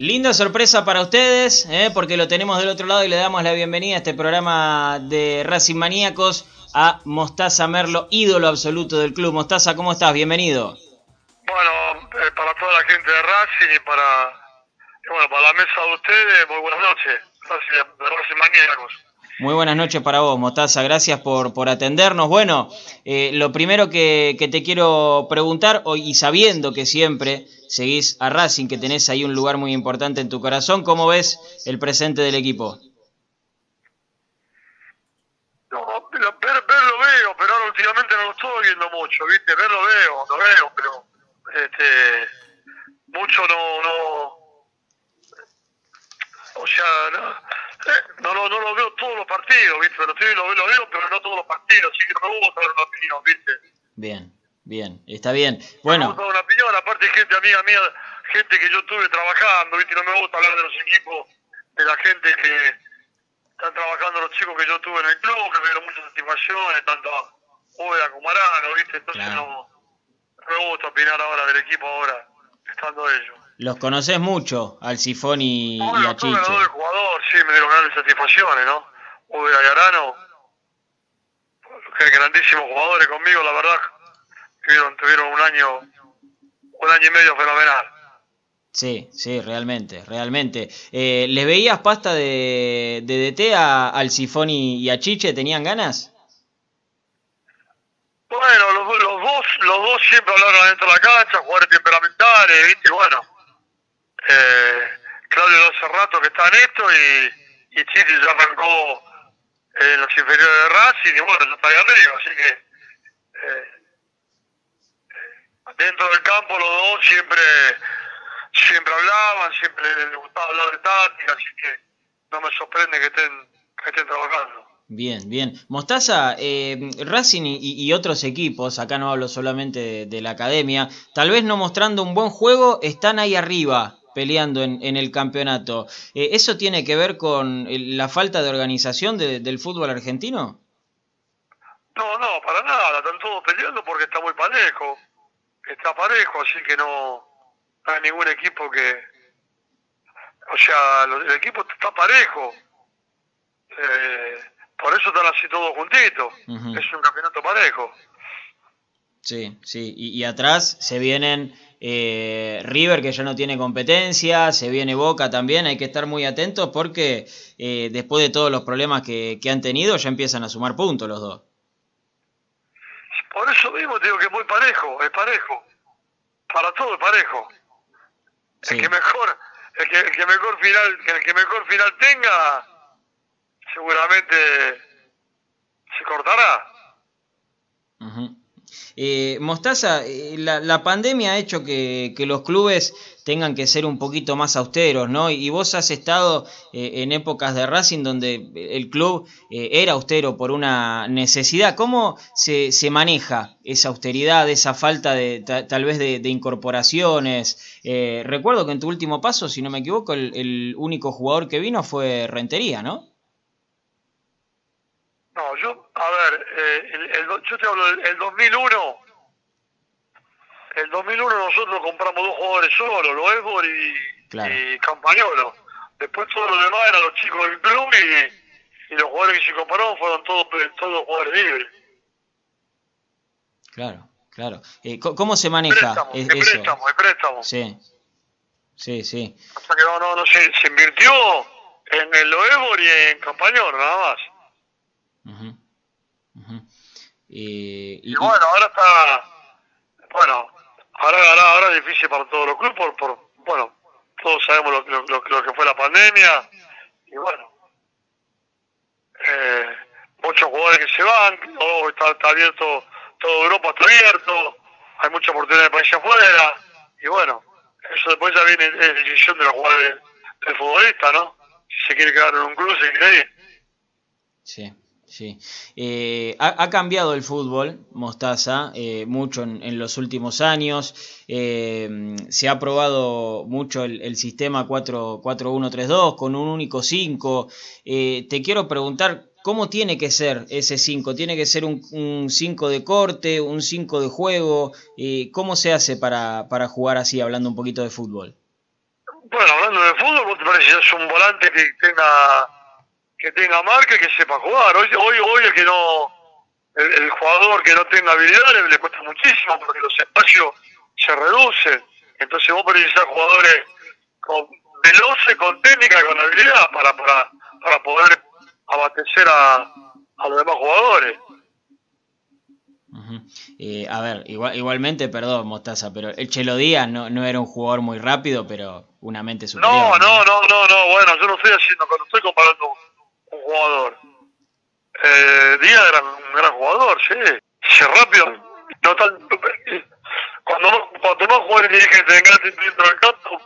Linda sorpresa para ustedes, ¿eh? porque lo tenemos del otro lado y le damos la bienvenida a este programa de Racing Maníacos a Mostaza Merlo, ídolo absoluto del club. Mostaza, ¿cómo estás? Bienvenido. Bueno, eh, para toda la gente de Racing y para, bueno, para la mesa de ustedes, muy buenas noches. Gracias Racing Maníacos. Muy buenas noches para vos, Mostaza. Gracias por, por atendernos. Bueno, eh, lo primero que, te quiero preguntar, hoy, y sabiendo que siempre seguís a Racing, que tenés ahí un lugar muy importante en tu corazón, ¿cómo ves el presente del equipo? No, ver, ver lo veo, pero ahora últimamente no lo estoy viendo mucho, ¿viste? Ver lo veo, lo veo, pero este, mucho no, no, o sea, no, eh, no, no, lo veo los partidos, ¿viste? Pero sí, lo, lo veo, pero no todos los partidos, así que no me gusta dar una opinión, ¿viste? Bien, bien, está bien. Bueno. No me gusta dar una opinión, aparte gente amiga mía, gente que yo estuve trabajando, ¿viste? No me gusta hablar de los equipos, de la gente que están trabajando, los chicos que yo tuve en el club, que me dieron muchas satisfacciones, tanto Oda como Arano, ¿viste? Entonces claro. no, no me gusta opinar ahora del equipo ahora, estando ellos. Los conoces mucho, al Sifón y, bueno, y a Chiche. Tuve jugador, sí, me dieron grandes satisfacciones, ¿no? Ubera y Arano, que grandísimos jugadores conmigo, la verdad, tuvieron, tuvieron un año, un año y medio fenomenal. Sí, sí, realmente, realmente. Eh, ¿Les veías pasta de, de DT a, al Sifón y, y, a Chiche? ¿Tenían ganas? Bueno, los, los dos los dos siempre hablaron dentro de la cancha, jugadores temperamentales, ¿viste? Bueno, eh, Claudio hace rato que está en esto y, y Chichi ya arrancó en los inferiores de Racing y bueno, está ahí arriba, así que eh, dentro del campo los dos siempre siempre hablaban, siempre les gustaba hablar de táctica, así que no me sorprende que estén, que estén trabajando. Bien, bien. Mostaza, eh, Racing y, otros equipos, acá no hablo solamente de, la academia, tal vez no mostrando un buen juego, están ahí arriba peleando en, en el campeonato. Eh, ¿Eso tiene que ver con la falta de organización de, del fútbol argentino? No, no, para nada, están todos peleando porque está muy parejo. Está parejo, así que no, no hay ningún equipo que... O sea, el equipo está parejo. Eh, por eso están así todos juntitos. Uh -huh. Es un campeonato parejo. Sí, sí. Y, y atrás se vienen eh, River, que ya no tiene competencia, se viene Boca también. Hay que estar muy atentos porque eh, después de todos los problemas que, que, han tenido, ya empiezan a sumar puntos los dos. Por eso mismo digo que es muy parejo, es parejo. Para todo es parejo. Sí. El que mejor, el que, el que mejor final, el que mejor final tenga seguramente se cortará. Eh, Mostaza, eh, la, pandemia ha hecho que, los clubes tengan que ser un poquito más austeros, ¿no? Y vos has estado eh, en épocas de Racing donde el club eh, era austero por una necesidad. ¿Cómo se, maneja esa austeridad, esa falta de tal vez de, incorporaciones? Recuerdo que en tu último paso, si no me equivoco, el, el único jugador que vino fue Rentería, ¿no? Yo, a ver, eh, el, el, yo te hablo del el 2001. El 2001 nosotros compramos dos jugadores solos, Loesbor y, claro. y Campagnolo. Después todos los demás eran los chicos del club y, y los jugadores que se compraron fueron todos, todos jugadores libres. Claro, claro. Eh, ¿Cómo se maneja préstamo, es, eso? préstamo, de préstamo. Sí, sí, sí. O sea que no, no, no se, se invirtió en el Loesbor y en Campagnolo, nada más. Uh -huh. Uh -huh. Eh, y, y, bueno, ahora está, bueno, ahora, ahora, ahora es difícil para todos los clubes, por, por bueno, todos sabemos lo, lo, lo, lo, que fue la pandemia, y bueno, eh, muchos jugadores que se van, oh, está, está, abierto, toda Europa está abierto, hay mucha oportunidad de país afuera, y bueno, eso después ya viene, es decisión de los jugadores del futbolista, ¿no? Si se quiere quedar en un club, se quiere ir. Sí. Sí, eh, ha, cambiado el fútbol, Mostaza, eh, mucho en, los últimos años. Eh, se ha probado mucho el, el sistema 4-1-3-2 con un único 5. Eh, te quiero preguntar, ¿cómo tiene que ser ese 5? ¿Tiene que ser un 5 de corte, un 5 de juego? Eh, ¿Cómo se hace para, para jugar así, hablando un poquito de fútbol? Bueno, hablando de fútbol, vos te parece un volante que tenga que tenga marca y que sepa jugar. Hoy, hoy, hoy el que no, el, jugador que no tenga habilidad le, cuesta muchísimo porque los espacios se reducen. Entonces vos precisás jugadores con veloces, con técnica, con habilidad para, para, para poder abastecer a, a los demás jugadores. Eh, a ver, igual, igualmente, perdón, Mostaza, pero el Chelo Díaz no, no era un jugador muy rápido, pero una mente superior. No, no, no, no, no, bueno, yo no estoy haciendo, cuando estoy comparando jugador. Eh, Díaz era un gran jugador, sí. Sí, rápido, no tan... Cuando, cuando más jugadores tienen que tener dentro del campo,